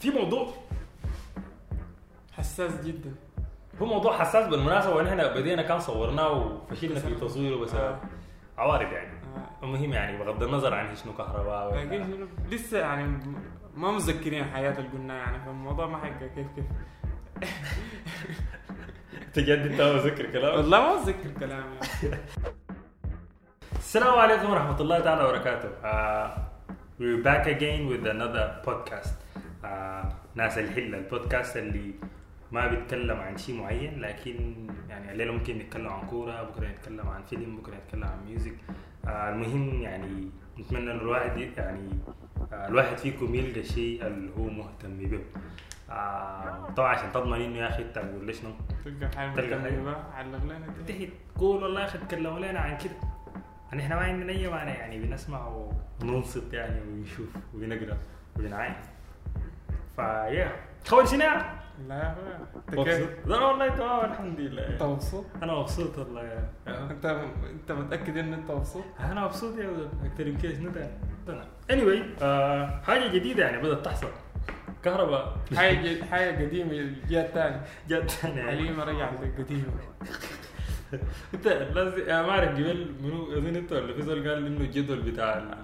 في موضوع حساس جدا هو موضوع حساس بالمناسبة ونحن بدينا كان صورناه وفشلنا في تصويره بسبب آه. عوارض يعني آه. المهم يعني بغض النظر عن شنو كهرباء ولا شنو لسه يعني ما متذكرين الحياة اللي قلناها يعني فالموضوع ما حيبقى كيف كيف تجد أنت ما ذكر كلام والله ما متذكر كلام يعني السلام عليكم ورحمة الله تعالى وبركاته. Uh, we're back again with another podcast. ناس الحلة البودكاست اللي ما بيتكلم عن شيء معين لكن يعني الليلة ممكن نتكلم عن كورة بكرة نتكلم عن فيلم بكرة نتكلم عن music uh, المهم يعني نتمنى إن الواحد يعني uh, الواحد فيكم يلقى الشيء اللي هو مهتم به. Uh, طبعا عشان تضمن انه يا أخي أنت بتقول ليش نو تلقى حاجة تلقى علق لنا. تحت تقول والله يا أخي تكلموا لنا عن كده. يعني إحنا ما عندنا أي مانع يعني بنسمع وننصت يعني ونشوف وبنقرا وبنعاين فيا شنو لا أنت؟ لا والله تمام الحمد أنت لله مبسوط؟ أنا مبسوط والله يا أنت أنت متأكد إن أنت مبسوط؟ أنا مبسوط يا ولد. أكثر من كده شنو تاني anyway آه حاجة جديدة يعني بدأت تحصل. كهرباء. حاجة حاجة قديمة جات تاني. جد يعني حليمة رجعت للقديمة. انت لازم أنا ما اعرف قبل منو اظن انت ولا في زول قال إنه الجدول بتاع ال...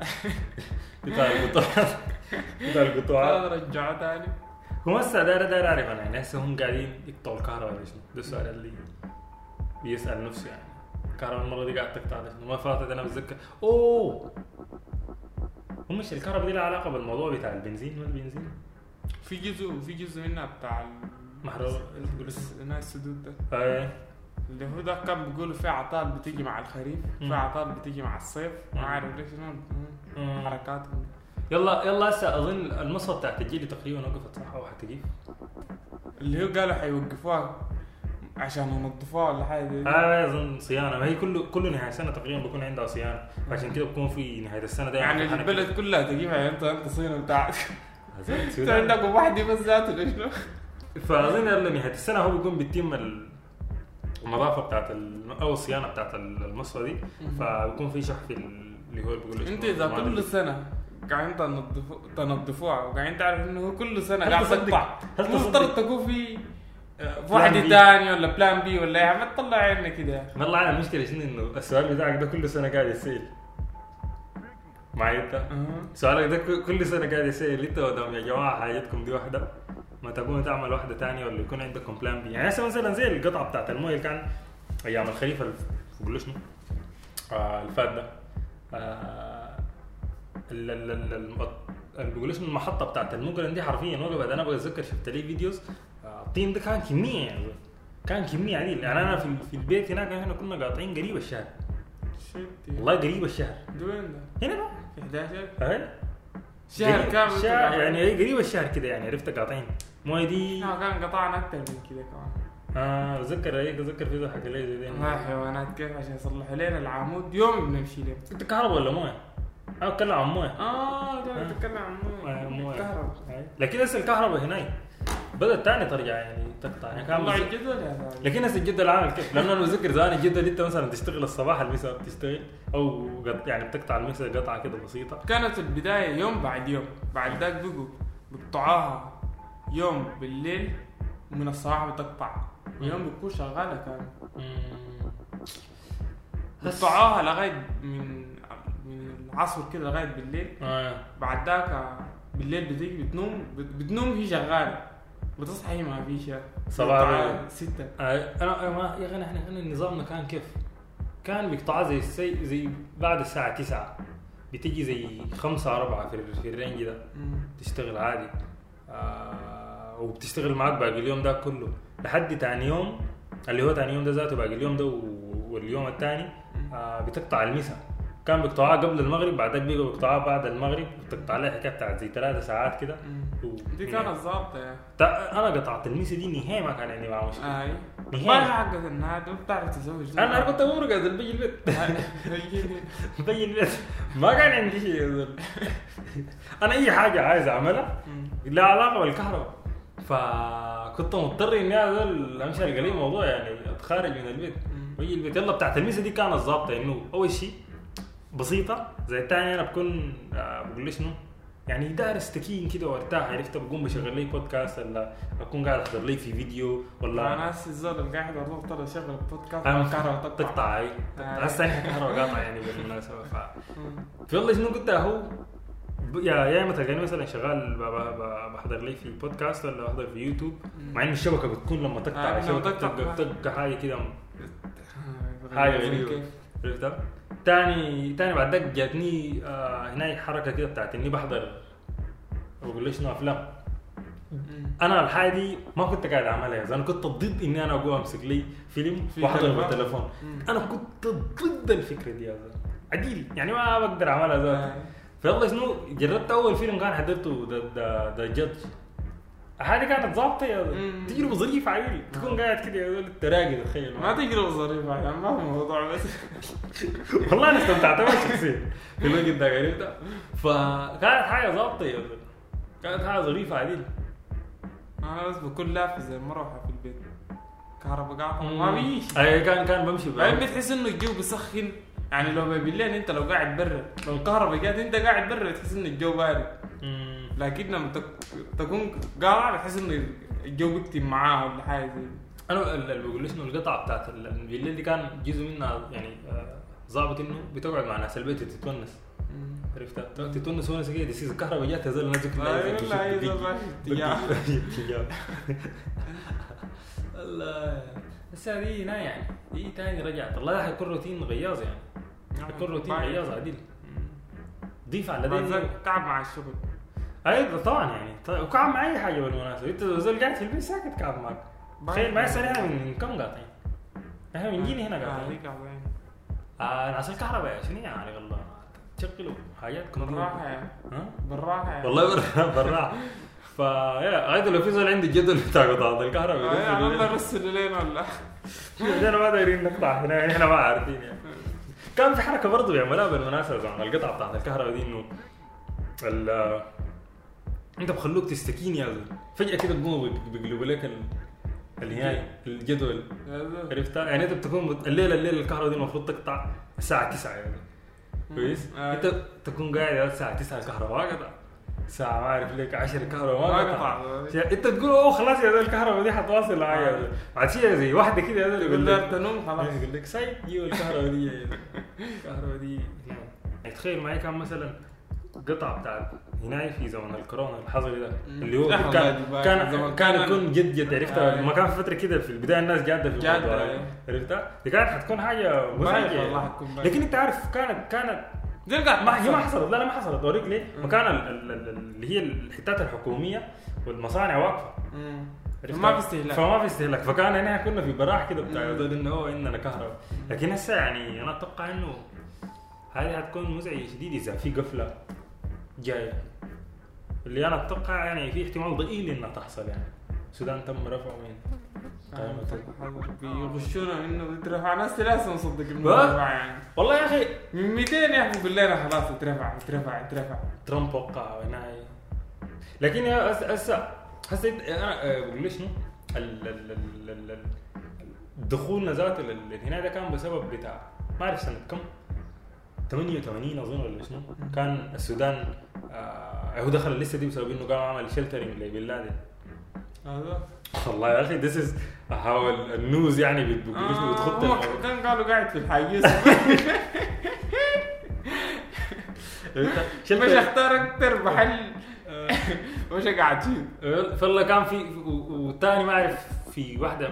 بتاع القطوعات بتاع القطوعات رجعوا تاني. هم هسه داير داير أعرف أنا يعني هسه هم قاعدين يقطعوا الكهرباء ولا شنو؟ ده السؤال اللي بيسأل نفسه يعني. الكهرباء المرة دي قاعد تقطع ولا؟ ما فاتت أنا بتذكر. أوه! هم مش الكهرباء دي لها علاقة بالموضوع بتاع البنزين ما البنزين؟ في جزء في جزء منها بتاع محروق. السدود ده. إيه اللي هو ده كان بيقولوا في عطال بتيجي مع الخريف. في عطال بتيجي مع الصيف ما. عارف ليش شنو. حركاتهم يلا يلا هسه أظن المصفى بتاعت الجيلي تقريبا وقفت صح أو حتجيب اللي هو قالوا حيوقفوها عشان ينظفوها ولا حاجة. آه أظن صيانة ما هي كل كل نهاية سنة تقريبا بيكون عندها صيانة عشان كده بكون في نهاية السنة دايما يعني. البلد كلها تجيبها أنت أنت صيني بتاعك زين، انت. عندك واحدة بس ذاته ليش؟ فأظن نهاية السنة هو بيكون بيتم النظافة بتاعت أو الصيانة بتاعت ال- المصفى دي فبيكون في شح في ال- اللي هو بيقول انت إذا كل. سنة قاعدين تنظفوا تنظفوها وقاعدين تعرف إنه هو كل سنة قاعد تقطع مفترض تكون في آه، بي. ثانية ولا plan B ولا ما تطلع عيننا كده. والله أنا المشكلة شنو إنه السؤال بتاعك ده كل سنة قاعد يسال معي انت. سؤالك ده كل سنة قاعد يسأل انت ودام يا جماعة حاجتكم دي واحدة؟ ما تبغون تعمل واحدة ثانية ولا يكون عندكم plan B يعني هسه مثلا زي القطعة بتاعت الموية اللي كان أيام الخريف ال- بقول شنو؟ آه الفات ده. آه شنو؟ المحطة بتاعت المقرن دي حرفيا وقفت أنا بتذكر شفت لي videos آه، الطين ده كان كمية يعني. كان كمية عديل. يعني أنا في, في البيت هناك إحنا كنا قاطعين قريب الشهر. والله قريب الشهر. ده وين ده؟ هنا بقى. 11 أهي. شهر كامل شهر. يعني هي قريب الشهر كده يعني عرفت قاطعين. مويه دي؟ كان قطعنا أكثر من كده كمان. آه اتذكر هيك اتذكر في حكى لي زي والله حيوانات كيف عشان يصلحوا لنا العمود. يوم بنمشي له أنت كهرباء ولا موية؟ أنا بتكلم عن موية. آه ده آه. بتتكلم عن آه، موية. مويه كهرباء. لكن هسه الكهرباء هناي بدأت تاني ترجع يعني تقطع. يعني كان طلع الجدول زلمة. لكن هسه الجدول عامل كيف؟ لأنه أنا بذكر زمان الجدول أنت مثلا تشتغل الصباح المساء بتشتغل أو يعني بتقطع المساء قطعة كده بسيطة. كانت البداية يوم بعد يوم. بعد ذاك بقوا بقطعوها يوم بالليل ومن الصباح بتقطع. يوم بتكون شغالة كان. قطعوها لغاية من من العصر كده لغاية بالليل. آه. بعد ذاك بالليل بتيجي بتنوم. بت- بتنوم هي شغالة. بتصحى هي ما في شيء صباح. ستة. أنا ما يا أخي إحنا نظامنا كان كيف؟ كان بيقطعها زي السي زي بعد الساعة 9 بتيجي زي 5 4 في, في ال range ده. تشتغل عادي. آه وبتشتغل معاك باقي اليوم ده كله. لحد تاني يوم اللي هو تاني يوم ده ذاته باقي اليوم ده واليوم الثاني آه بتقطع المسا. كان بيقطعوها قبل المغرب بعدك بيقوا بيقطعوها بعد المغرب بتقطع لها حكاية بتاعت زي ثلاثة ساعات كده. و- دي كانت ظابطة تا- أنا قطعت المسا دي نهائي ما كان عندي معها مشكلة أي. ما حقت ما بتعرف شيء أنا كنت امور قاعد بيجي البيت. بيجي البيت ما كان عندي شيء. أنا أي حاجة عايز أعملها. لها علاقة بالكهرباء فكنت مضطر إني أمشي القى لي موضوع يعني أتخارج من البيت. واجي البيت يلا بتاعت الميزه دي كانت ظابطة إنه أول شيء بسيطة زي الثانية أنا بكون آه، بقول لي شنو يعني داير استكين كده وارتاح عرفت بقوم بشغل لي بودكاست ولا اكون قاعد أحضر لي في فيديو ولا ناس الزول اللي قاعد والله طلع شغل بودكاست أنا الكهرباء تقطع تقطع أي آه. هسه إحنا كهرباء قاطع يعني بالمناسبه ف. في والله شنو قلت هو يا يا إما تلقاني مثلا شغال بحضر لي في بودكاست ولا بحضر في يوتيوب مع إن الشبكة بتكون لما تقطع آه، الشبكة تقطع. بتبقى حاجة كده آه، حاجة غريبة. عرفتها؟ تاني تاني بعد ذاك جاتني آه هناك حركة كده بتاعت إني بحضر بقول ليش شنو افلام. أنا الحاجة دي ما كنت قاعد أعملها زلمة. أنا كنت ضد إني أنا أقوم أمسك لي فيلم في واحضر تليفون. بالتليفون. أنا كنت ضد الفكرة دي يا عديل يعني ما بقدر أعملها آه. فيلا شنو جربت أول فيلم كان حضرته ذا جادج هذه كانت ظابطه يا. تجربه ظريفه عديل تكون قاعد كده يا زلمة تراقي تخيل ما تجربة ظريفة يعني ما هو موضوع بس. والله أنا استمتعت بها شخصيا في الوقت ده عرفت فكانت حاجة ظابطه يا. كانت حاجة ظريفة عديل. أنا بس بكون لافف زي المروحة في البيت. كهرباء قاطعة ما بيجي أي كان كان بمشي بعدين بتحس إنه الجو بيسخن يعني لو بالليل أنت لو قاعد برا لو الكهرباء جات أنت قاعد برا بتحس إن الجو بارد. لكن لما تك- تكون قاطع بتحس ان الجو بيكتم معاه ولا حاجة زي. أنا ال- اللي بقول شنو القطعة بتاعت ال- بالليل دي كان جزء منها يعني آه، ظابط إنه بتقعد مع ناس البيت تتونس. عرفتها تقعد تتونس ونس كده تسيس الكهرباء جات أيوة، لا، اتجاه. الله. بس هذه هنا يعني دي تاني رجعت. والله حيكون روتين غياظ يعني. حيكون روتين باين. غياظ عديل. ضيف على ذاك تعب مع الشغل. أيوه طبعا يعني. طيب وكعب مع أي حاجة بالمناسبة؟ أنت زول قاعد في البيت ساكت كعب معك. تخيل ما يسأل إحنا من كم قاطعين؟ إحنا من جيني هنا قاطعين. آه ناس الكهرباء شنو يعني والله تشغلوا حاجات كنترول. بالراحة يعني. ها؟ بالراحة يعني. والله بالراحة بالراحة. فيا هذا لو في زول عندي جدول بتاع قطعة الكهرباء. يعني الله يرسل يرسل لنا ولا. إحنا ما دايرين نقطع هنا يعني إحنا ما عارفين يعني. كان في حركة برضه بيعملوها بالمناسبة زمان القطعة بتاعت الكهرباء دي إنه ال انت بخلوك تستكين يا زلمة. فجأة كده بقوموا بيقلبوا لك ال- النهاية الجدول. عرفتها؟ يعني انت بتكون بت... الليلة الليلة الكهرباء دي المفروض تقطع الساعة 9 يعني كويس؟ آه. انت تكون قاعد الساعة 9 الكهرباء ما قطع. الساعة ما اعرف ليك 10 الكهرباء ما قطع. انت تقول اوه خلاص يا الكهرباء دي حتواصل معايا يا زول. بعد شيء زي واحدة كده يا يقول لك تنوم خلاص. يقول لك سايب جيب الكهرباء دي. الكهرباء دي يعني تخيل معي كان مثلا قطع بتاع هنا في زمن الكورونا الحظري ده. اللي هو كان كان كان يكون جد جد عرفتها آه. ما كان في فترة كده في البداية الناس جادة في جادة، الموضوع. آه. عرفتها دي كانت حتكون حاجة مزعجه يعني. لكن انت عارف كانت كانت دي ما هي ما. حصلت. لا لا ما حصلت. اوريك ليه؟ مكان ال- ال- ال- اللي هي الحتات الحكومية والمصانع واقفة؟ ما في استهلاك. فما في استهلاك. فكان هنا كنا في براح كده بتاع إنه هو عندنا كهرباء لكن هسه يعني أنا أتوقع إنه هذه حتكون مزعجة شديد إذا في قفلة. جاية اللي أنا أتوقع يعني في احتمال ضئيل إنها تحصل يعني. السودان تم رفعه من قائمة بيغشونا منه يترفع. ناس ثلاثة نصدق بقى؟ الموضوع يعني. والله يا أخي. من 200 يحكوا لنا خلاص اترفع اترفع اترفع ترامب وقع هنا لكن هسه هسه هسه أنا آه، بقول لك شنو؟ دخولنا ذاته هنا ده كان بسبب بتاع. ما أعرف سنة كم. 88 أظن ولا شنو. كان السودان آه هو دخل اللسته دي بسبب إنه قام عمل شلترنج لبن لادن هذا؟ والله يا أخي ذيس از هاو النوز يعني آه، بتخط. كان قالوا قاعد في الحيز مش اختار أكثر محل. مش قاعد. فيه فالله كان في والثاني ما أعرف في واحدة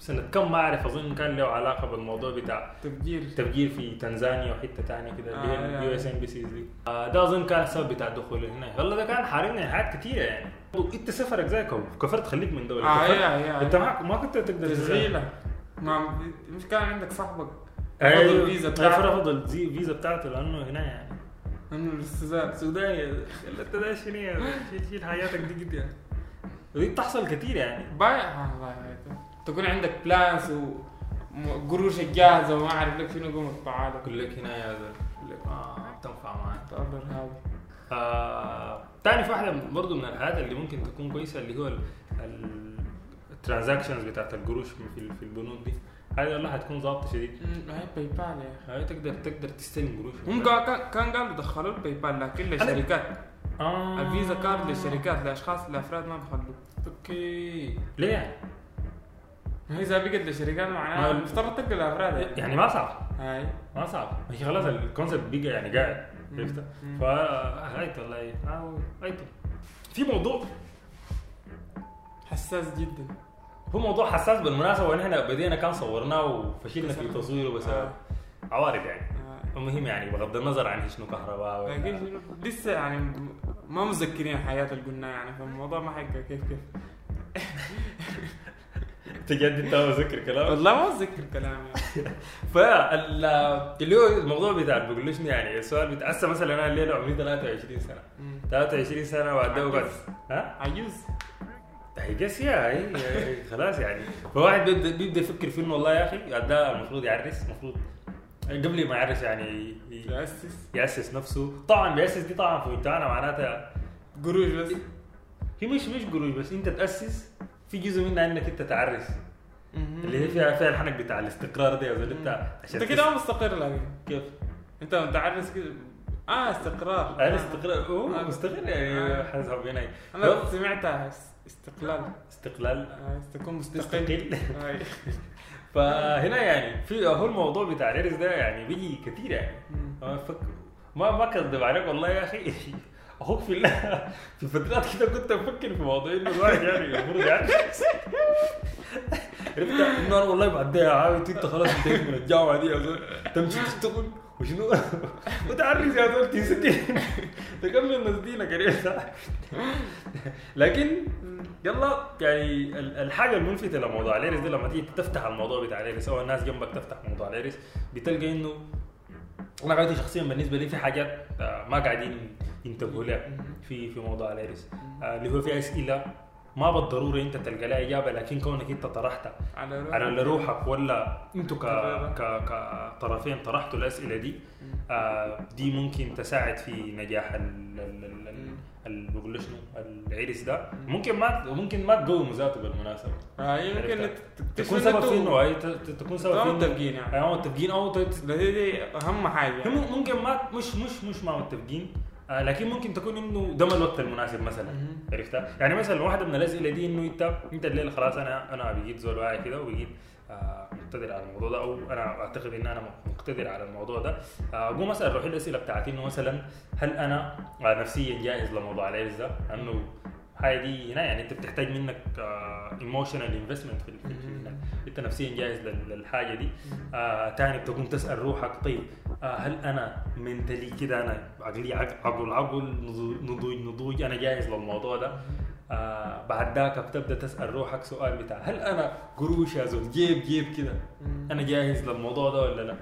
سنة كم ما أعرف أظن كان له علاقة بالموضوع بتاع تفجير. تفجير في تنزانيا وحته ثانية كده اللي هي آه، اليو اس ام بي سي دي. آه، ده أظن كان السبب بتاع الدخول هنا. والله ده كان حارمنا حاجات كثيره يعني. أنت سفرك زي كو كفرت خليك من دوله آه كفرت. يا يا أنت ما ما كنت تقدر. تشغيله ما مش كان عندك صاحبك رفض الفيزا بتاعته. رفض الفيزا بتاعته لأنه هنا يعني. انه الاستاذان. سوداني أنت ده شنو يا زلمة؟ شيل شيل حياتك دي جد يعني ودي بتحصل كثير يعني. بايع. والله تكون عندك بلانس وقروشك جاهزه وما أعرف لك شنو قوم أقول لك هنا يا زلمة. أقول لك ما بتنفع معاك تقدر هذه آه، تاني في واحدة برضو من الحاجات اللي ممكن تكون كويسة اللي هو ال transactions بتاعت القروش في في البنوك دي. هذه والله حتكون ظابطه شديد. هاي PayPal يا أخي. هاي تقدر تقدر تستلم قروش. هم كان قالوا دخلوا ال PayPal لكن للشركات آه. ال Visa card للشركات لأشخاص لأفراد ما بيخلوه okay. ليه؟ يعني؟ هي إذا بقت للشركات معناها المفترض تلقى الأفراد. يعني ما صعب هاي. ما صعب هي خلاص ال concept بقى يعني قاعد. عرفت. فهايت والله. هايت في موضوع حساس جدا. هو موضوع حساس بالمناسبة وإن إحنا بدينا كان صورناه وفشلنا في تصويره بسبب آه. عوارض يعني. آه. المهم يعني بغض النظر عن شنو كهرباء لكن لسه يعني ما مذكرين الحياة اللي قلناها يعني فالموضوع ما حيبقى كيف كيف. تجد انت مذكر كلام والله ما متذكر كلامي. فال اللي هو الموضوع بتاع شنو يعني؟ السؤال بتاع هسه مثلا أنا الليلة عمري 23 سنة. مم. 23 سنة وبعد ده وقعد ها؟ عجوز هي قس يا خلاص يعني. فواحد بيبدا بيبدأ يفكر في انه والله يا أخي ده المفروض يعرس المفروض قبل ما يعرس يعني ي- تأسس يأسس. نفسه. طبعا بيأسس دي طبعا في مجتمعنا معناتها قروش بس. هي مش مش قروش بس أنت تأسس في جزء منها إنك أنت تعرس. اللي هي فيها فيها الحنك بتاع الاستقرار ده يا انت عشان أنت كده مستقر لكن كيف؟ أنت متعرس كده. آه استقرار. أنا استقرار. هو آه. مستقر يعني. آه. حسب هنا أنا سمعتها اس- استقلال. استقلال. آه، تكون مستقل. فهنا يعني في هو الموضوع بتاع العرس ده يعني بيجي كثير يعني. ما ما كذب عليك والله يا أخي. أخوك في الله في فترات كده كنت أفكر في موضوع إنه الواحد يعني المفروض يعني. عرفت؟ إنه أنا والله بعد ده عاوز أنت خلاص انتهيت من الجامعة دي يا تمشي تشتغل. وشنو؟ وتعرس يا زول تنسدي تكمل نسدينك قريب لكن يلا يعني ال- الحاجة الملفتة لموضوع العرس ده لما تيجي تفتح الموضوع بتاع العرس أو الناس جنبك تفتح موضوع العرس بتلقى إنه أنا قاعد شخصيا بالنسبة لي في حاجات آه، ما قاعدين ينتبهوا لها في في موضوع العرس آه، اللي هو في أسئلة ما بالضرورة انت تلقى لها إجابة لكن كونك انت طرحتها. على على روحك ولا أنتوا ك. ك كطرفين طرحتوا الأسئلة دي؟ آه دي ممكن تساعد في نجاح ال ال ال بقول شنو؟ العرس ده. ممكن ما ممكن ما تقوم ذاته بالمناسبة. هاي عرفت. تكتشف تكون سبب في انه تكون سبب في متفقين يعني. متفقين أو دي, أهم حاجة. ممكن ما مش مش مش ما متفقين آه لكن ممكن تكون إنه ده ما الوقت المناسب مثلا. عرفتها يعني مثلا واحدة من الأسئلة دي إنه أنت أنت الليلة خلاص أنا أنا بقيت زول واعي كده وبقيت آه مقتدر على الموضوع ده أو أنا أعتقد إن أنا مقتدر على الموضوع ده آه، أقوم اسال روحي الاسئله بتاعتي إنه مثلا هل أنا آه، نفسيا جاهز لموضوع العرس ده؟ انه هاي دي هنا يعني أنت بتحتاج منك emotional investment في. أنت نفسيا جاهز لل- للحاجة دي آه تاني بتقوم تسأل روحك طيب آه هل أنا mentally كده أنا عقلي عق- عقل عقل نضو- نضوج نضوج أنا جاهز للموضوع ده؟ آه بعد ذاك بتبدأ تسأل روحك سؤال بتاع هل أنا قروش يا زول؟ جيب جيب كده. أنا جاهز للموضوع ده ولا لا؟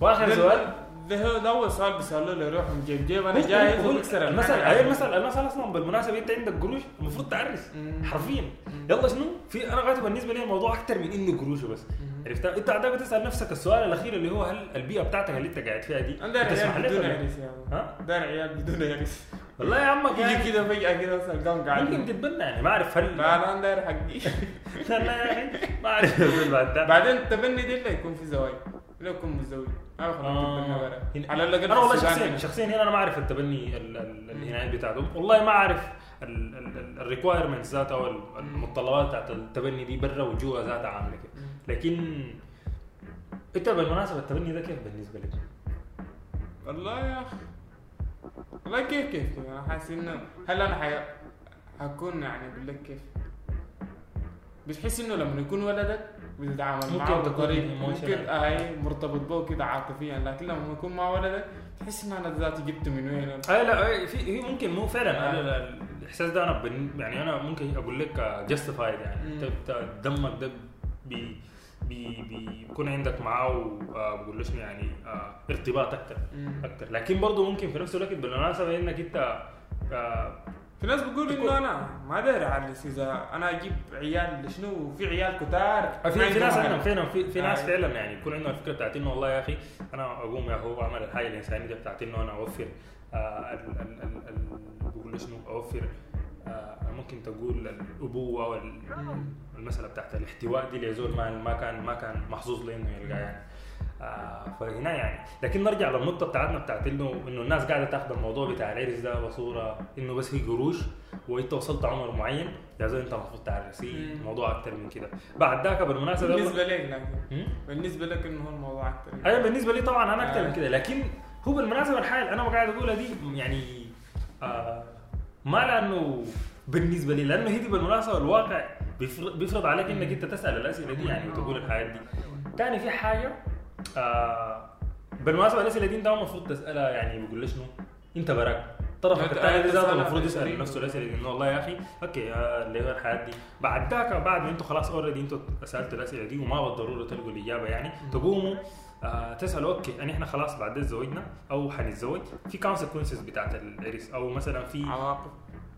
وآخر سؤال؟ ده هو ده اول سؤال بيسألوه لروح من جيب. جيب أنا جاهز وبكسر الحاجة. هي المسألة المسألة أصلا بالمناسبة أنت عندك قروش؟ المفروض تعرس. حرفيا. يلا شنو؟ في أنا غاية بالنسبة لي الموضوع أكثر من إنه قروش بس. عرفت؟ أنت عندك بتسأل نفسك السؤال الأخير اللي هو هل البيئة بتاعتك اللي أنت قاعد فيها دي أنا داير تسمح عيال بدون؟ عرس يا. ها؟ داير عيال بدون عرس. والله يا عمك يجي يعني كده فجأة كده بس القام ممكن تتبنى يعني ما أعرف هل لا أنا داير حقي. لا يا أخي ما ده بعدين التبني دي اللي يكون في زواج لا يكون متزوج آه. على الأقل أنا والله شخصيا. شخصيا هنا أنا ما أعرف التبني ال- ال- الهنايات بتاعته. والله ما أعرف الريكوايرمنتس ذاتها أو ال- المتطلبات بتاعت التبني دي برا وجوا ذاتها عاملة كده لكن أنت بالمناسبة التبني ده كيف بالنسبة لك؟ والله يا أخي. والله كيف كيف كيف؟ أنا حاسس انه هل أنا حي... حكون يعني بقول لك كيف؟ بتحس إنه لما يكون ولدك بتتعامل تكون بطريقه. ممكن اي مرتبط به كده عاطفيا. لكن لما يكون مع ولدك تحس ان أنا ذاتي جبته من وين؟ اي لا أي في هي ممكن مو فعلا. آه. الإحساس ده أنا بن يعني أنا ممكن أقول لك justified يعني. دمك ده بي بي بيكون عندك معاه آه، بقول له يعني آه، ارتباط أكثر. أكثر لكن برضه ممكن في نفس الوقت بالمناسبة إنك أنت آه، في ناس تكون- إنه أنا ما داير اعرس اذا أنا أجيب عيال شنو في عيال كتار في ما في ناس أهل. فعلا في, في ناس آه. فعلا يعني يكون عندهم الفكرة بتاعت إنه والله يا أخي أنا أقوم يا هو أعمل الحاجة الانسانيه بتاعت إنه أنا أوفر آه بقول شنو أوفر آه ممكن تقول الأبوة وال مم. المسألة بتاعت الاحتواء دي لزول ما ما كان ما كان محظوظ لإنه يلقاه يعني آه فهنا يعني. لكن نرجع للنقطة بتاعتنا بتاعت انه إنه الناس قاعدة تاخذ الموضوع بتاع العرس ده بصورة إنه بس هي قروش وإنت وصلت عمر معين يا زول إنت المفروض تعرس. الموضوع أكثر من كده. بعد ذاك بالمناسبة بالنسبة لك لكن؟ بالنسبة لك إنه هو الموضوع أكثر أيوه بالنسبة لي طبعا أنا أكثر من آه. كده. لكن هو بالمناسبة الحال أنا قاعد اقولها دي يعني آه ما لأنه بالنسبة لي لأنه هي دي بالمناسبة الواقع بيفرض, عليك إنك أنت تسأل الأسئلة دي يعني وتقول الحاجات دي. تاني في حاجة آه بالمناسبه الاسئله دي انت ما المفروض تسالها يعني بيقول لي شنو أنت براك طرفك الثاني ذاته تسألها المفروض يسأل. نفسه الاسئله دي انه والله يا أخي okay آه، اللي هو الحياة دي بعد ذاك بعد ما أنتم خلاص already أنتم سألتوا الاسئله دي وما بالضرورة تلقوا الإجابة يعني تقوموا آه تسألوا okay ان إحنا خلاص بعد ده تزوجنا أو حنتزوج في consequences بتاعت العرس أو مثلا في عواقب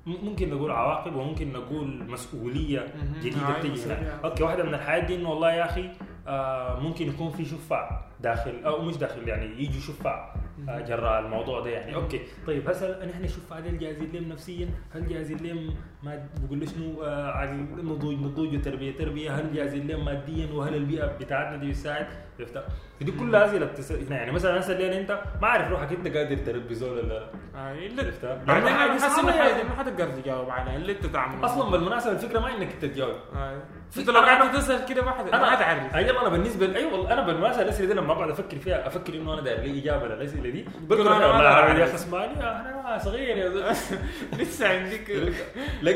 ممكن نقول عواقب وممكن نقول مسؤولية. جديدة آه، بتجي مسؤولية. هنا okay واحدة من الحاجات دي إنه والله يا أخي آه ممكن يكون في شفاع داخل أو مش داخل يعني يجي شفاع آه جراء الموضوع ده يعني. okay. طيب هسه نحن الشفاع دي جاهزين لهم نفسيا؟ هل جاهزين لهم ما بقول له شنو آه عن نضوج نضوج وتربية. تربية هل جاهزين لهم ماديا؟ وهل البيئة بتاعتنا دي بتساعد؟ عرفت؟ فدي كلها اسئله هنا يعني مثلا اسال لي أنت ما اعرف روحك أنت قادر تربي زول ولا لا. آه، عرفتها؟ بعدين لأنه أنا حاجة حاسس إنه يعني. ما حتقدر تجاوب عليها اللي أنت تعمله أصلا بالمناسبة الفكرة ما إنك أنت تجاوب. آه. أنت لو قعدت تسأل كده ما حد ما حد أيوه أنا بالنسبة لي أيوه أنا بالمناسبة الأسئلة دي لما أقعد أفكر فيها أفكر إنه أنا داير لي إجابة للأسئلة دي. بقول أنا ما اسمعني أنا صغير يا زلمه لسه عندك.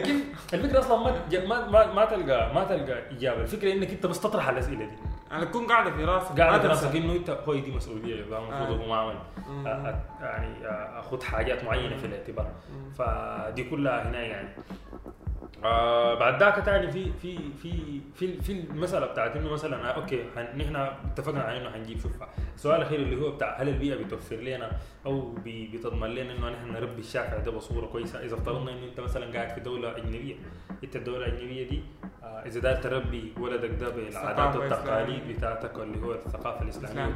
لكن الفكرة أصلا ما ما ما, تلقى ما تلقى إجابة. الفكرة إنك أنت بس تطرح الأسئلة دي. أنا تكون قاعدة في راسك. قاعد ما في راسك. إنه أنت هو دي مسؤولية المفروض آه. اقوم اعمل مم. أ- أ- يعني أخذ حاجات معينة في الاعتبار. فدي كلها هنا يعني. آه بعد ذاك تاني في في في في في المسألة بتاعت إنه مثلا آه، أوكي حن- نحن اتفقنا على إنه حنجيب شفعه، السؤال الأخير اللي هو بتاع هل البيئة بتوفر لنا أو بتضمن لنا إنه نحن نربي الشافع ده بصورة كويسة. إذا افترضنا إنه أنت مثلا قاعد في دولة أجنبية، أنت الدولة الأجنبية دي آه إذا داير تربي ولدك ده بالعادات والتقاليد. بتاعتك اللي هو الثقافة الإسلامية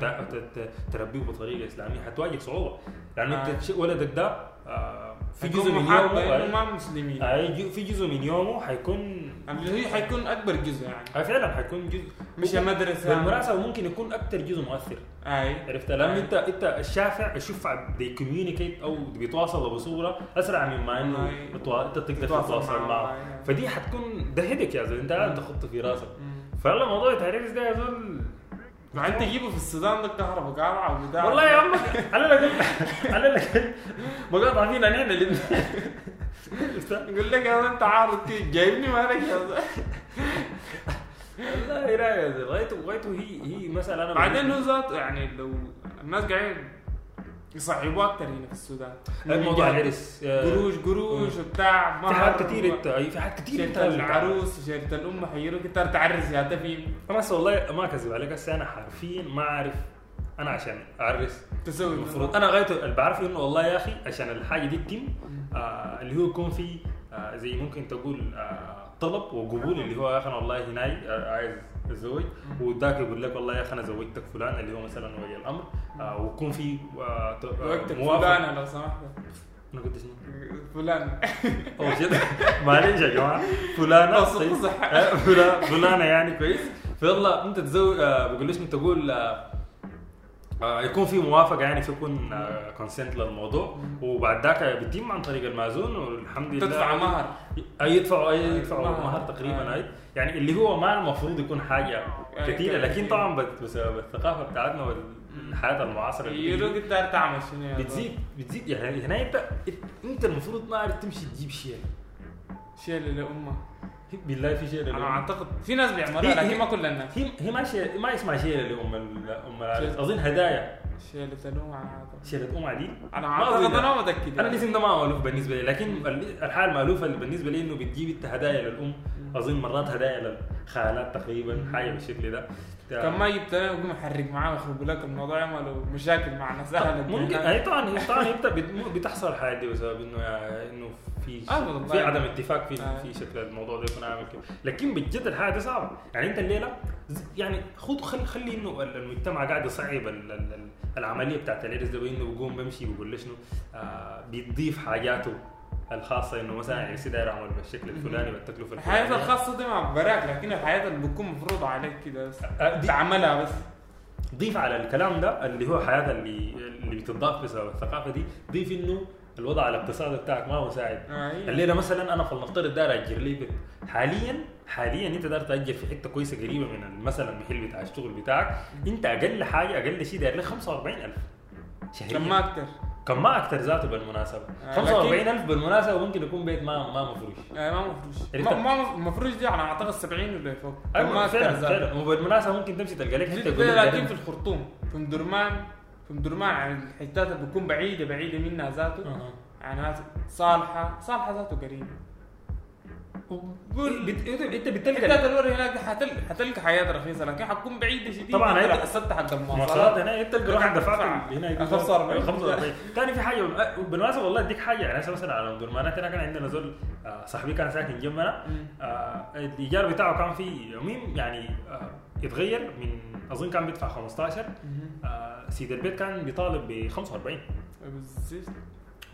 تربيه بطريقة إسلامية حتواجه صعوبة. لأنه آه. انت ش- ولدك ده آه في جزء من يومه آه، ما مسلمين. آه، في جزء من يومه حيكون اللي هي حيكون أكبر جزء يعني. آه، فعلا حيكون جزء. مش مدرسة. بالمناسبة ممكن يكون أكثر جزء مؤثر. أي. عرفت؟ لأنه آه. انت أنت الشافع الشفع بيكوميونيكيت أو بيتواصلوا بصورة أسرع مما إنه أنت تقدر تتواصل معه. فدي حتكون ده هدك يا زول أنت لازم تحطه في راسك. فيلا موضوع التعريس ده يا زول. بعدين تجيبه في السودان ده الكهرباء قارعه وبتاع والله يا عم. أنا لك أنا لك مقاطع فينا نحن الاثنين يقول لك يا أنت عارض كيف؟ جايبني مالك يا لا يا زلمه غايته غايته هي هي مساله أنا بعدين هو يعني لو الناس قاعدين يصعبوا أكثر هنا في السودان. الموضوع العرس آه، قروش قروش وبتاع في حاجات كثير انت في حاجات كثير انت. العروس وشيرة الأم حيروك انت تعرس يا تفي بس والله ما أكذب عليك هسه أنا حرفيا ما أعرف. أنا عشان أعرس. تسوي المفروض أنا غايته اللي بعرفه إنه والله يا أخي عشان الحاجة دي تتم آه اللي هو يكون في آه زي ممكن تقول آه طلب وقبول اللي هو يا أخي والله هناي آه عايز اتزوج وذاك يقول لك والله يا أخي أنا زوجتك فلان اللي هو مثلا ولي الأمر. آه ويكون في آه ت- آه، وقتك موافقة. فلانة لو سمحت. أنا قلت شنو؟ فلان اول شيء معلش يا جماعة. فلانة طيب. فلانة يعني كويس. فيلا أنت تزوج بقول ليش تقول آه، آه، يكون في موافقة يعني في يكون كونسنت للموضوع. وبعد ذاك بيتم عن طريق المأذون والحمد لله. تدفع مهر. اي يدفعوا أي يدفعوا مهر. مهر تقريبا آه. أي. يعني اللي هو ما المفروض يكون حاجة كثيره لكن. طبعا بسبب الثقافه بتاعتنا والحياة المعاصرة يروك انت تعمل شنو بتزيد بتزيد. يعني هنا انت أنت المفروض ما عارف تمشي تجيب شيء شيل لامه بالله في شيء أنا أعتقد في ناس بيعملوها هي- لكن ما كل الناس هي هي ما شيء ما اسمها شيء لام أم. أظن هدايا. شيلة أعتقد. شيلة ما أعتقد أظن. أنا ما متأكد. أنا الاسم ده ما مالوف بالنسبة لي لكن ال- الحال مالوفه بالنسبة لي إنه بتجيب إنت هدايا للأم. أظن مرات هدايا للخالات تقريبا حاجة بالشكل ده. كان ما جبت أنا يقوم يحرق معاه ويخربوا لك الموضوع يعملوا مشاكل مع ناس أهل ممكن. أي طبعا طبعا بتحصل الحاجات دي بسبب إنه إنه في آه،. في عدم اتفاق في آه. في شكل الموضوع ده يكون عامل كده. لكن بجد الحاجة دي صعبة. يعني أنت الليلة يعني خد خلي خلي إنه ال- المجتمع قاعد يصعب ال- ال- ال- العملية بتاعت العرس ده بانه بيقوم بمشي بيقول لي شنو آه بيضيف حاجاته الخاصة إنه مثلا عرسي داير اعمل بالشكل الفلاني والتكلفه الحياة الفلانيه الخاصة دي مع براك لكن الحياة اللي بتكون مفروضة عليك كده بس. آه، تعملها بس. ضيف على الكلام ده اللي هو حياة اللي اللي بتضاف بسبب الثقافة دي. ضيف إنه الوضع الاقتصادي بتاعك ما مساعد آه، هي. الليلة مثلا أنا فلنفترض داير اجر لي بيت. حاليا حاليا أنت داير تأجر في حتة كويسة قريبة من مثلا المحل بتاع الشغل بتاعك. أنت أقل حاجة أقل شيء داير لك 45000 شهريا. كم ما أكتر كم ما أكثر ذاته بالمناسبة. آه، 45000 بالمناسبة ممكن يكون بيت ما ما مفروش. آه، ما مفروش. اللي ما, ما مفروش دي أنا أعتقد 70 ولا فوق. كم ما أيوه أكتر فعلا ذات. فعلا. وبالمناسبة ممكن تمشي تلقى لك حتة لكن في الخرطوم. في مدرمان في مدرمان عن الحتات اللي بتكون بعيدة بعيدة منها ذاته. أها. يعني ناس صالحة صالحة ذاته قريبة. بت- إنت بتلقى اللي هناك دي حتل... حتلقى حياة رخيصة لكن حتكون بعيدة شديد طبعاً انت حسبت حق مواصلات المواصلات هنا أنت تلقى واحد دفعت هنا يقول 45. 45 ثاني في حاجة بالمناسبة والله أديك حاجة. يعني مثلا على درمانات هنا كان عندنا زول آه، صاحبي كان ساكن جنبنا. آه، الإيجار بتاعه كان في يومين يعني آه، يتغير من أظن كان بيدفع 15 مهم. آه، سيد البيت كان بيطالب ب 45 بالزبط.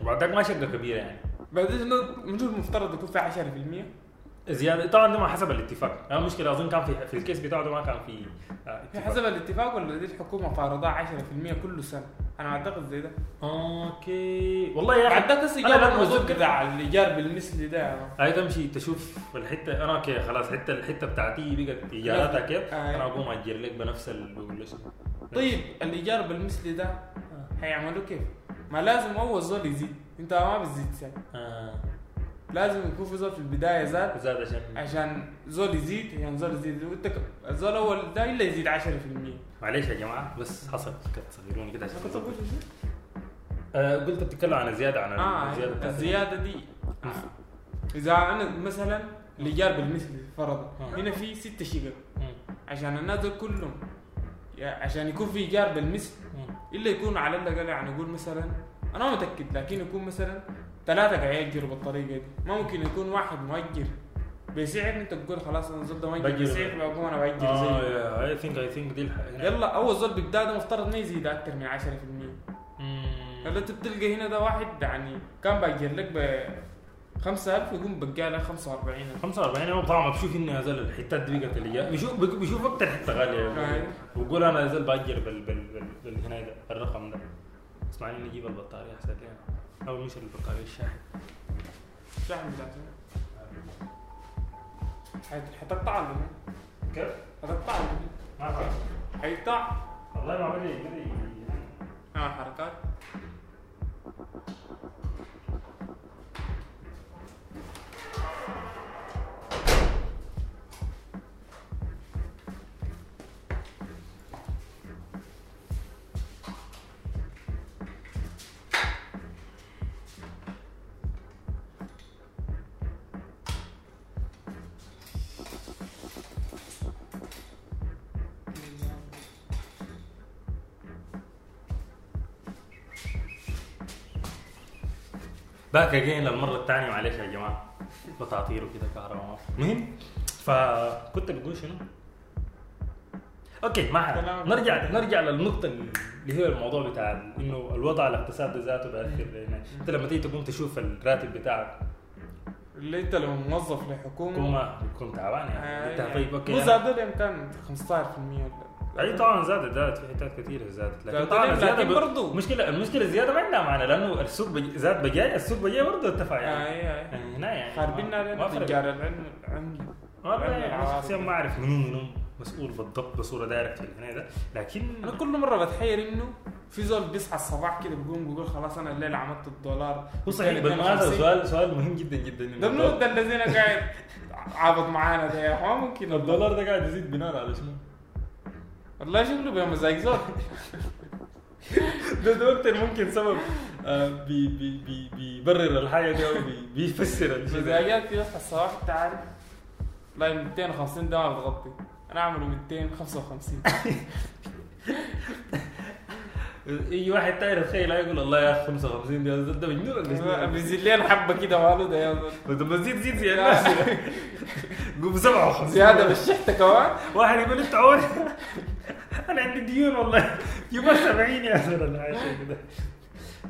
وبعد ذاك ما شقه كبيرة يعني من المفترض يكون في 10% زيادة. طبعا ده ما حسب الاتفاق. آه، المشكلة أظن كان في في ال case بتاعه ده ما كان في آه، اتفاق. حسب الاتفاق ولا دي الحكومة فارضاه 10% كل سنة؟ أنا أعتقد زي ده. okay. والله يا أخي أنا اجاب لما الموضوع كده على الايجار بالمثل ده. هاي تمشي تشوف الحتة أنا okay خلاص حتة الحتة بتاعتي بقت إيجاراتها كيف؟ آه. أنا أقوم أجر لك بنفس ال بقول اسمه طيب الإيجار بالمثل ده هيعملوا كيف؟ ما لازم أول زول يزيد. أنت ما بتزيد آه. لازم يكون في زول في البداية زاد زاد عشان عشان زول يزيد يعني زول يزيد. وانت الزول الأول ده إلا يزيد 10% معلش يا جماعة بس حصل. كت صغيروني كده. عشان أقول آه قلت بتتكلم عن الزياده عن آه الزياده بتاعت- الزيادة دي. إذا أنا مثلا الإيجار بالمثل فرضا آه. هنا في ست شقق. مم. عشان الناس كلهم. عشان يكون في إيجار بالمثل. إلا يكون على الأقل يعني نقول مثلا أنا ما متأكد لكن يكون مثلا ثلاثة قاعد يأجروا بالطريقة دي. ممكن يكون واحد مؤجر. بسعر أنت تقول خلاص أنا زول ده مؤجر بأجر. بسعر بقوم أنا بأجر آه زيه. اي ثينك اي ثينك دي. يلا أول زول بيبدا ده مفترض ما يزيد أكثر من 10% مم. يلا أنت بتلقى هنا ده واحد يعني كان بأجر لك ب 5000 يقوم بقى لك 45000 45 يوم طبعا بشوف اني يا زول الحتات دي بقت اللي بشوف بشوف أكثر حتة غالية. آه. وبقول أنا يا زول بأجر بال بال بال, بال هنا ده الرقم ده. اسمعني نجيب البطارية احسن أو مش البطاريه الشاحن شحن بتاعته حت- حتقطع؟ كيف؟ حتقطع إيه؟ ما فاهم حيقطع والله ما بدي بدي آه حركات. back again للمرة الثانية معلش يا جماعة. بطاطير وكده كهرباء. المهم فكنت بقول شنو؟ okay ما كلام. نرجع نرجع للنقطة اللي هي الموضوع بتاع إنه الوضع الاقتصادي ذاته بيأثر أنت لما تيجي تقوم تشوف الراتب بتاعك. اللي أنت لو موظف لحكومة. حكومة بتكون تعبان يعني. آه، انت يعني طيب okay. مو أنا- زاد لهم كان 15% ولا أي طبعا زادت زادت في حتات كثيره زادت لكن زادت طبعا ب... برضو. المشكلة المشكلة الزياده ما عندها معنى لأنه السوق بج... زاد بجاي السوق بجاي برضه ارتفع آه، يعني اي اي يعني هنا يعني خاربين ما- ما علينا فرق. تجار العلم والله العلم يعني. شخصيا ما أعرف منو منو مسؤول بالضبط بصورة دايركت في الهنا ده. لكن أنا كل مرة بتحير إنه في زول بيصحى الصباح كده بيقوم بيقول خلاص أنا الليلة عملت الدولار. هو صحيح بالمناسبه سؤال سؤال مهم جدا جدا. ده منو؟ ده الذين قاعد عابط معانا ده. يا ممكن الدولار ده قاعد يزيد بناء على شنو؟ والله شكله بمزاج زول. ده ده أكثر ممكن سبب آه، بي بي بي بيبرر الحاجة دي أو بي- بيفسر الشيء ده. مزاجات في يصحى الصباح أنت عارف؟ والله 250 ده ما بتغطي. أنا أعمله 255 يجي واحد تاني تخيل يقول الله يا أخي 55 ده ده مجنون ولا؟ بيزيد لي حبة كده ماله ده يا طب ما زيد زيد زيادة. قوم 57 زيادة بالشحتة كمان. واحد يقول انت عور أنا عندي ديون والله. يبقى 70 يا ولا حاجة كده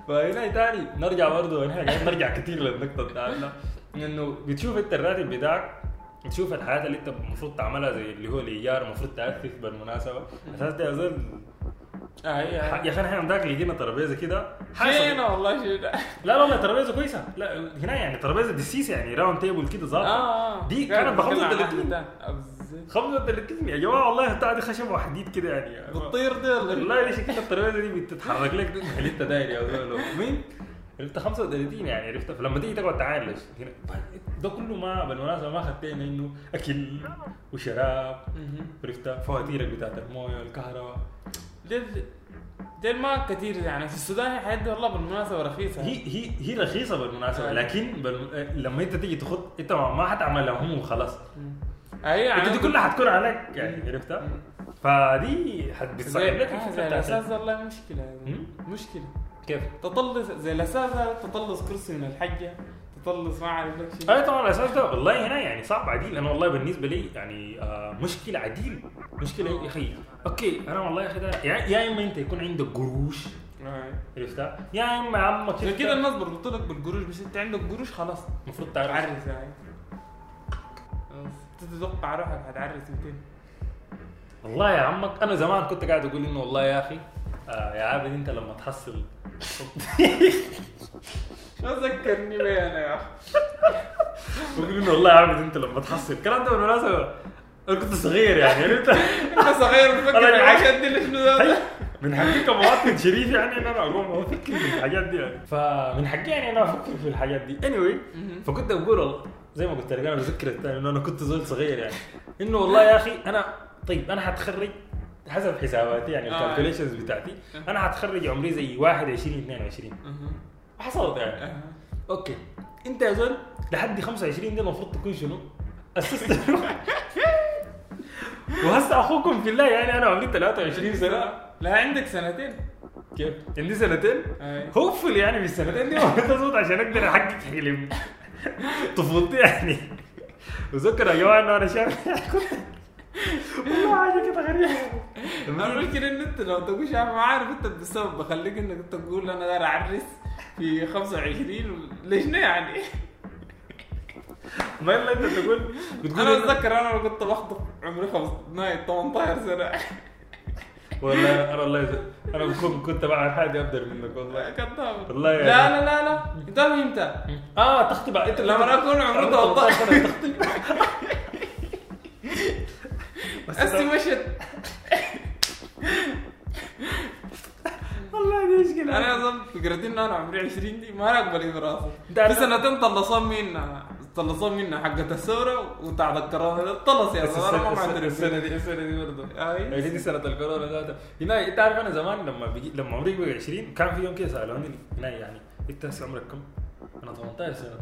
فهنا تاني نرجع برضه هنا. قاعدين نرجع كثير للنقطة بتاعتنا. إنه بتشوف أنت الراتب بتاعك تشوف الحياة اللي أنت المفروض تعملها زي اللي هو الإيجار المفروض تاسس بالمناسبة. أساس ده يا زول آه يا أخي نحن ذاك لقينا ترابيزة كده. شينا والله شينا لا لا والله ترابيزة كويسة. لا هنا يعني ترابيزة دسيسة يعني round table كده ظابطة. آه دي كانت ب 35 ده 35 يا جماعة والله بتاع دي خشب وحديد كده يعني. بتطير دي ولا والله ليش كده الترابيزه دي بتتحرك لك اللي انت داير يا زول مين؟ انت 35 يعني عرفت؟ فلما تيجي تقعد هنا ده كله ما بالمناسبة ما خدتنا إنه أكل وشراب عرفت؟ فواتيرك بتاعت الموية والكهرباء ديل ديل ما كثير يعني. في السودان الحياة دي والله بالمناسبة رخيصة. هي هي هي رخيصة بالمناسبة آه. لكن بال... لما انت تيجي تخط انت ما حتعمل هم وخلاص. أي يعني انت دي كلها حتكون عليك يعني عرفتها؟ فدي زي, لك بتاعت- الأساس والله مشكلة. مم؟ مشكلة. كيف؟ تطلص زي الأساس تطلص كرسي من الحجة تطلص ما أعرف لك شيء أي طبعا الأساس ده والله هنا يعني صعب عديل. أنا والله بالنسبة لي يعني آه مشكلة عديل. مشكلة يا أخي. أوكي أنا والله يا أخي ده يا يا إما أنت يكون عندك قروش. عرفتها؟ يا إما عمك عشان أنت كده الناس بربطوا لك بالقروش بس أنت عندك قروش خلاص. المفروض تعرف. تعرس يعني تتوقع روحك هتعرس 200 والله يا عمك أنا زمان كنت قاعد أقول إنه والله يا أخي آه يا عابد أنت لما تحصل. شو ذكرني بيه أنا يا أخي. بقول إنه والله يا عابد أنت لما تحصل. الكلام ده بالمناسبة أنا كنت صغير يعني عرفت؟ أنت صغير بتفكر يا الحاجات دي اللي شنو طيب، من حقي كمواطن شريف يعني إن أنا اقوم أفكر في الحاجات دي يعني. فمن حقي يعني أنا أفكر في الحاجات دي. Anyway فكنت بقول زي ما قلت لك أنا بذكر الثاني إنه أنا كنت زول صغير يعني. إنه والله يا أخي أنا طيب أنا حتخرج حسب حساباتي يعني آه. ال calculations بتاعتي. أنا حتخرج عمري زي 21 22 حصلت يعني. okay. أنت يا زول لحد 25 دي المفروض تكون شنو؟ اسست وهسه أخوكم في الله يعني أنا عمري 23 سنة. لا عندك سنتين. كيف؟ عندي سنتين. هوفل يعني في السنتين دي المفروض ازود عشان أقدر أحقق حلم. طفولتي يعني وذكر يا جماعة إنه أنا شايف. والله حاجة كده غريبة. المشكلة ان أنت لو تقول شايف ما عارف أنت بالسبب بخليك إنك أنت تقول أنا داير أعرس في 25 ليش يعني؟ ما إلا أنت تقول بتقول أنا اتذكر أنا كنت بخطب عمري خمس نهاية 18 سنة. والله أنا والله إذا- أنا بكون كنت بعرف حاجة أبدر منك والله. كذاب. والله يعني. لا لا لا لا. انت إمتى؟ آه تخطب انت لما أكون عمري 18 سنه تخطب بس اسي مشت والله دي مشكلة. أنا أظن فكرتي إن أنا عمري 20 دي ما اقبل براسي ده في سنتين طلصون منا طلصون منا حقت الثورة وبتاع الكورونا طلص يا زلمه أنا ما السنة- معترف السنة دي السنة دي برضه. هي دي سنة الكورونا ذاتها. هنا انت عارف أنا زمان لما بيجي لما عمري بقى 20 كان في يوم كده سألوني هنا يعني إنت هسه عمرك كم؟ أنا 18 سنة.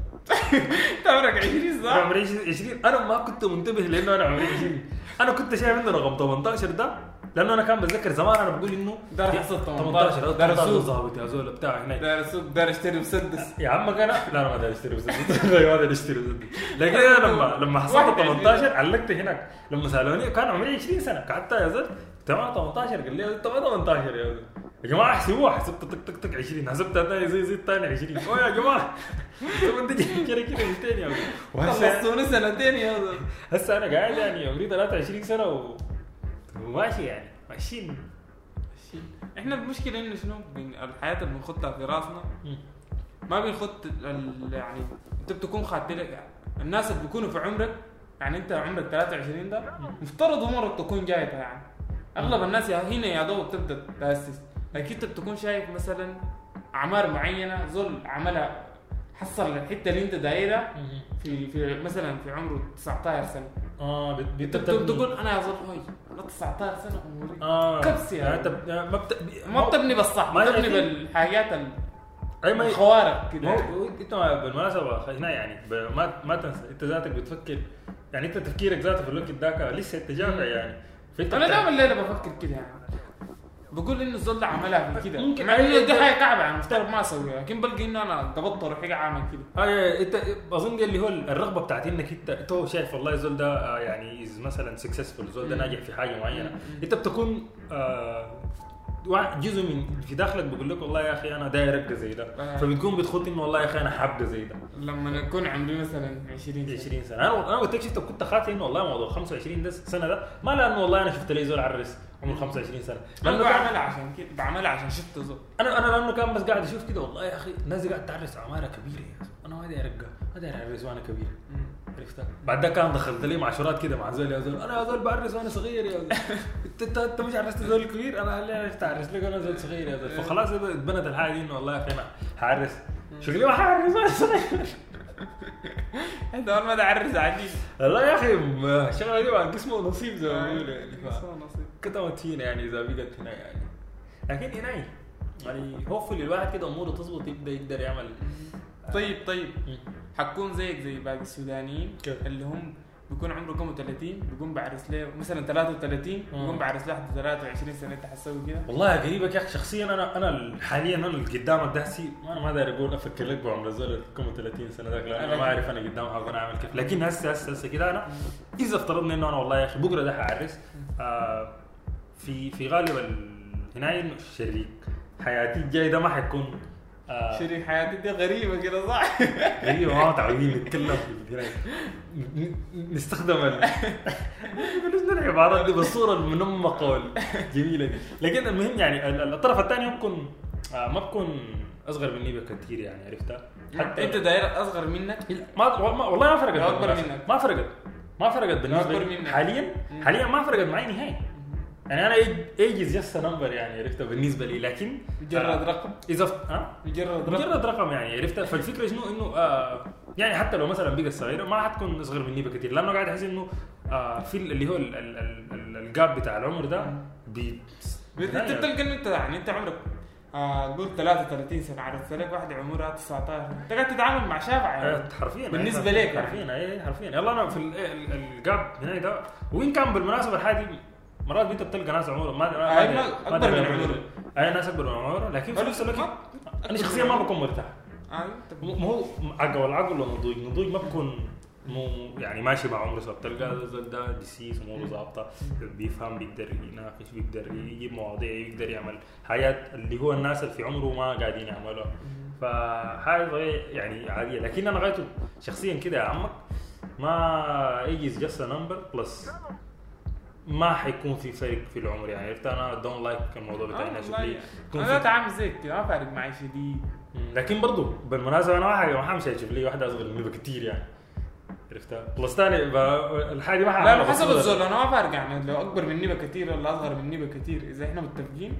أنت عمرك 20 أنا ساعه عمري 20 أنا ما كنت منتبه لأنه أنا عمري 20 أنا كنت شايف إنه رقم 18 ده لأنه أنا كان بتذكر زمان أنا بقول إنه ده حصل 18 18 ده ده رسول. ظابط يا زول بتاع هناك داير اسوق داير اشتري مسدس. يا عمك أنا؟ لا أنا ما داري أشتري مسدس. ما داري أشتري مسدس. لكن أنا لما لما حصلت واحد 18 علقت هناك. لما سألوني كان عمري 20 سنة. قعدت يا زلمه تمام 18 قال لي انت ما 18 يا زلمه يا جماعة احسبوها. حسبت طق طق طق 20 حسبتها ثاني زي زي الثاني 20 أوه يا جماعة. طب أنت كده كده 200 يا خلصتوني سنتين يا زلمه هسه أنا قاعد يعني عمري 23 سنة و... وماشي يعني ماشيين. إحنا المشكلة إنه شنو؟ بين الحياة اللي بنخطها في راسنا. ما بنخط ال- يعني أنت بتكون خاطر لك الناس اللي بيكونوا في عمرك يعني أنت عمرك 23 ده مفترض امورك تكون جايبه يعني. أغلب الناس يا هنا يا دوب تبدأ تأسس. لكن أنت بتكون شايف مثلا أعمار معينة زول عملها حصل الحتة اللي أنت دايرها في في مثلا في عمره 19 سنة. آه بت- بت- بت- بتقول أنا هوي أنا 19 سنة عمري. آه. كبس يعني. أنت ما بت... ما بتبني بالصح ما بتبني بالحاجات ال- أي ما الخوارق ما كده أنت بالمناسبة هنا يعني ما ما تنسى أنت ذاتك بتفكر يعني أنت تفكيرك ذاته في الوقت ذاك لسه انت جامع يعني. فأنت أنا دائما الليلة بفكر كده يعني. بقول إنه الزول ده عملها في كده. ممكن مع إنه دي حاجة كعبه يعني مفترض ما أسويها. لكن بلقي إنه أنا قبضت روحي اعمل كده. آه إنت أظن اللي هو الرغبة بتاعت إنك أنت هو شايف والله الزول ده آه، يعني is مثلا successful الزول ده. ناجح في حاجة معينة. أنت بتكون آه جزء من في داخلك بيقول لك والله يا أخي أنا داير ابقى زي ده. آه. فبتكون بتخط إنه والله يا أخي أنا حابقى زي ده. لما يكون عمري مثلا 20 سنة. 20 سنة. أنا أنا قلت لك شفت كنت خاطئ إنه والله موضوع 25 ده سنه ده. ما لأنه والله أنا شفت لي زول عرس عمره 25 سنة. أنا بعملها عشان كده بعملها عشان شفت أنا أنا لأنه كان بس قاعد أشوف كده والله يا أخي الناس دي قاعد تعرس اعمارها كبيرة يا زول. أنا ما داير ارقى ما داير اعرس وأنا كبير عرفتها؟ بعد ده كان دخلت لي معشورات كده مع زول يا زول أنا يا زول بعرس وأنا صغير يا زول. انت انت, أنت مش عرست زول كبير؟ أنا هلا عرفت أعرس لك وأنا زول صغير يا زول. فخلاص اتبنت الحاجة دي إنه والله يا أخي أنا حعرس شكلي ما حعرس وأنا صغير أنت أول ما تعرس عجيب. والله يا أخي الشغله دي بعد قسمه نصيب زي ما بيقولوا يعني فينا يعني إذا بقت هنا يعني. لكن هنا يعني هوفلي الواحد كده أموره تظبط يبدأ يقدر يعمل. طيب طيب. مم. حتكون زيك زي باقي السودانيين؟ اللي هم بيكون عمرهم 30 بيقوم بعرس له مثلا 33 بيقوم بعرس له واحد 23 سنة. أنت حتسوي كده؟ والله قريبك يا أخي شخصيا أنا أنا حاليا أنا اللي قدامك ده هسي أنا ما داير أقول أفكر لك بعمر زول كم 30 سنة ذاك أنا ما أعرف أنا قدام حكون اعمل كيف. لكن هسه هسه هسه كده أنا إذا افترضنا إنه أنا والله يا أخي بكرة ده حعرس آه في في غالب الهناية انه شريك حياتي الجاي ده ما حيكون آه شريك حياتي دي غريبة كده صح؟ غريبة ما متعودين نتكلم في نستخدم ال بلاش العبارات دي بالصورة المنمقة والجميلة دي لكن المهم يعني ال- الطرف الثاني ممكن آه ما بكون أصغر مني بكثير يعني عرفتها أنت داير أصغر منك ما ما- والله ما فرقت بالمناسبة. منك. ما فرقت ما فرقت بالنسبة لي منك. حاليا. حاليا ما فرقت معي نهائي يعني أنا age is just number يعني عرفتها بالنسبة لي لكن مجرد آه، رقم؟ اذا ها؟ مجرد رقم؟ مجرد رقم يعني عرفتها فالفكرة شنو إنه آه يعني حتى لو مثلا بقت صغيره ما حتكون اصغر مني بكثير لأنه قاعد أحس إنه آه في اللي هو ال- ال- ال- ال- ال gap بتاع العمر ده بي انت بتلقى انه انت يعني انت عمرك آه قول 33 سنة عرفت لك واحدة عمرها 19 انت قاعد تتعامل مع شاب يعني. آه، حرفيا بالنسبة أي، لك يعني. حرفيا اي حرفيا. يلا أنا في ال- ال- ال gap هنا ده. وين كان بالمناسبة الحاجة دي؟ مرات انت بتلقى ناس عمرهم ما ما- ما ما- ما أدري من عمره. اي ناس أكبر من عمره لكن في نفس الوقت أنا شخصيا ما بكون مرتاح. مو مو عقل والعقل والنضوج النضوج ما بكون مو يعني ماشي مع عمره صار تلقى الزول ده ديسيس اموره ظابطة بيفهم بيقدر يناقش بيقدر يجيب مواضيع يقدر يعمل حاجات اللي هو الناس اللي في عمره ما قاعدين يعملوها. فحاجه يعني عادية. لكن أنا غايته شخصيا كده يا عمك ما age just number plus ما حيكون في فرق في العمر يعني عرفت أنا don't like الموضوع بتاع آه. اللي يكون أنا اتعامل زيك ما فارق معي شديد. لكن برضو بالمناسبة أنا ما حمشي أشوف لي واحدة أصغر مني بكثير يعني عرفتها plus ثاني الحاجة ما لا حسب. الزول أنا ما فارق يعني لو أكبر مني بكثير ولا أصغر مني بكثير إذا إحنا متفقين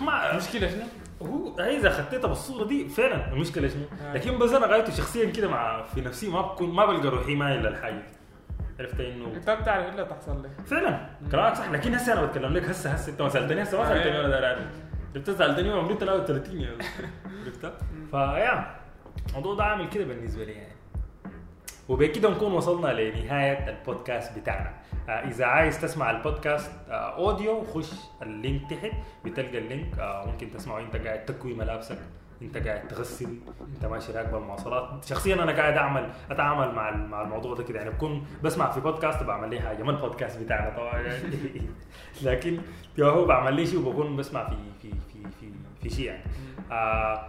ما المشكلة شنو؟ هو هي إذا خطيتها بالصورة دي فعلا المشكلة شنو؟ آه. لكن بس أنا غايته شخصيا كده مع في نفسي ما بكون ما بلقى روحي مايل للحاجه دي عرفت إنه انت بتعرف إلا تحصل لك فعلا. كلامك صح لكن هسه أنا بتكلم لك هسه هسه. أنت ما سألتني هسه ما سألتني. أنا داير اعرف عرفت سالتني وعمري 33 يا عرفت؟ فيا الموضوع ده عامل كده بالنسبة لي يعني. وبكده نكون وصلنا لنهاية البودكاست بتاعنا. آه إذا عايز تسمع البودكاست آه audio خش ال link تحت. بتلقى ال link آه ممكن تسمعه أنت قاعد تكوي ملابسك. أنت قاعد تغسل أنت ماشي راكب المواصلات. شخصيا أنا قاعد أعمل أتعامل مع مع الموضوع ده كده. يعني بكون بسمع في بودكاست بعمل لي حاجة. ما البودكاست بتاعنا طبعا. لكن يا هو بعمل لي شيء وبكون بسمع في في في في, في شيء يعني. آه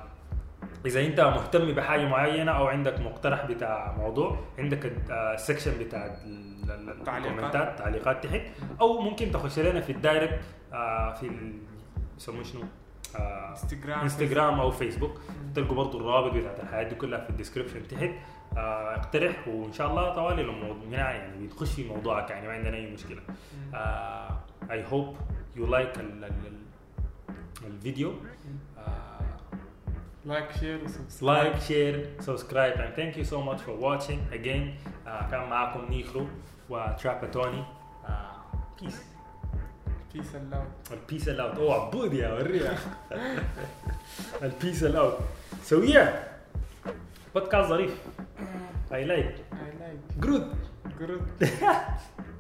إذا أنت مهتم بحاجة معينة أو عندك مقترح بتاع موضوع عندك ال section بتاع ال- ال- تعليقات. الكومنتات تعليقات تحت. أو ممكن تخش لنا في ال direct آه، في يسموه شنو؟ آه، انستغرام انستغرام أو فيسبوك تلقوا برضو الروابط بتاعت الحاجات دي كلها في ال description تحت. آه، اقترح وإن شاء الله طوالي لما يعني بتخش في موضوعك يعني ما عندنا أي مشكلة. اي هوب يو لايك الفيديو آه، لايك شير وسبسكرايب لايك شير سبسكرايب and thank you so much for watching. Again uh, كان معاكم نيخرو وتراباتوني. بيس بيس الله البيس الاوت اوه عبود يا وريها البيس الاوت سويها بودكاست ظريف I like. I like. جرود good